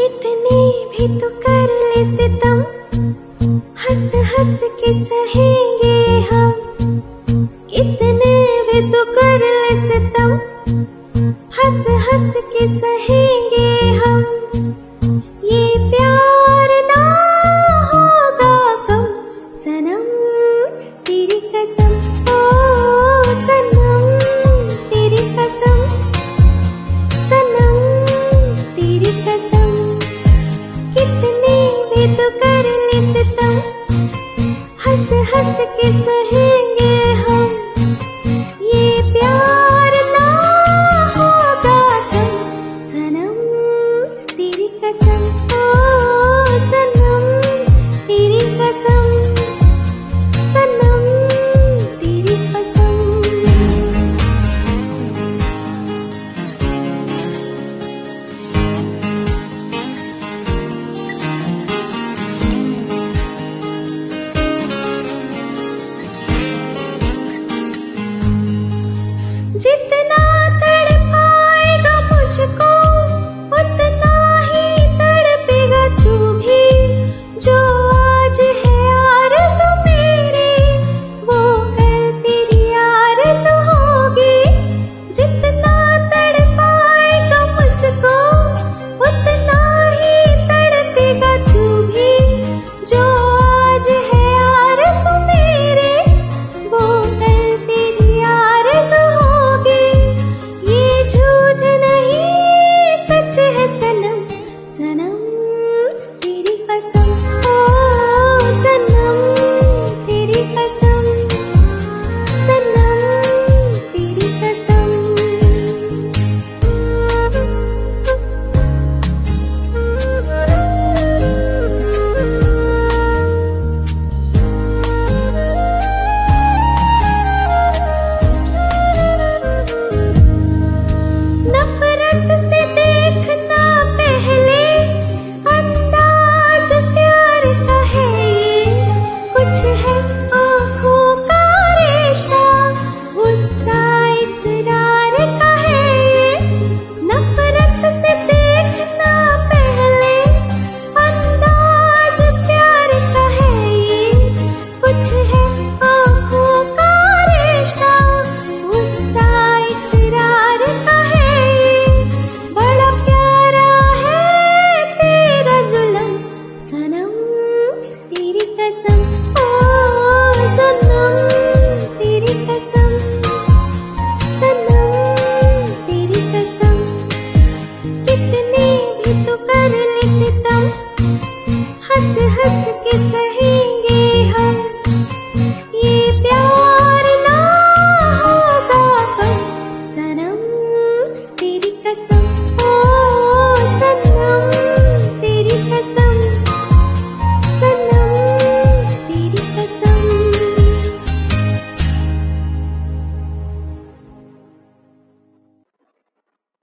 कितने भी तो कर ले सितम। हंस हंस के सहेंगे हम। कितने भी तो कर ले सितम। हंस हंस के सहेंगे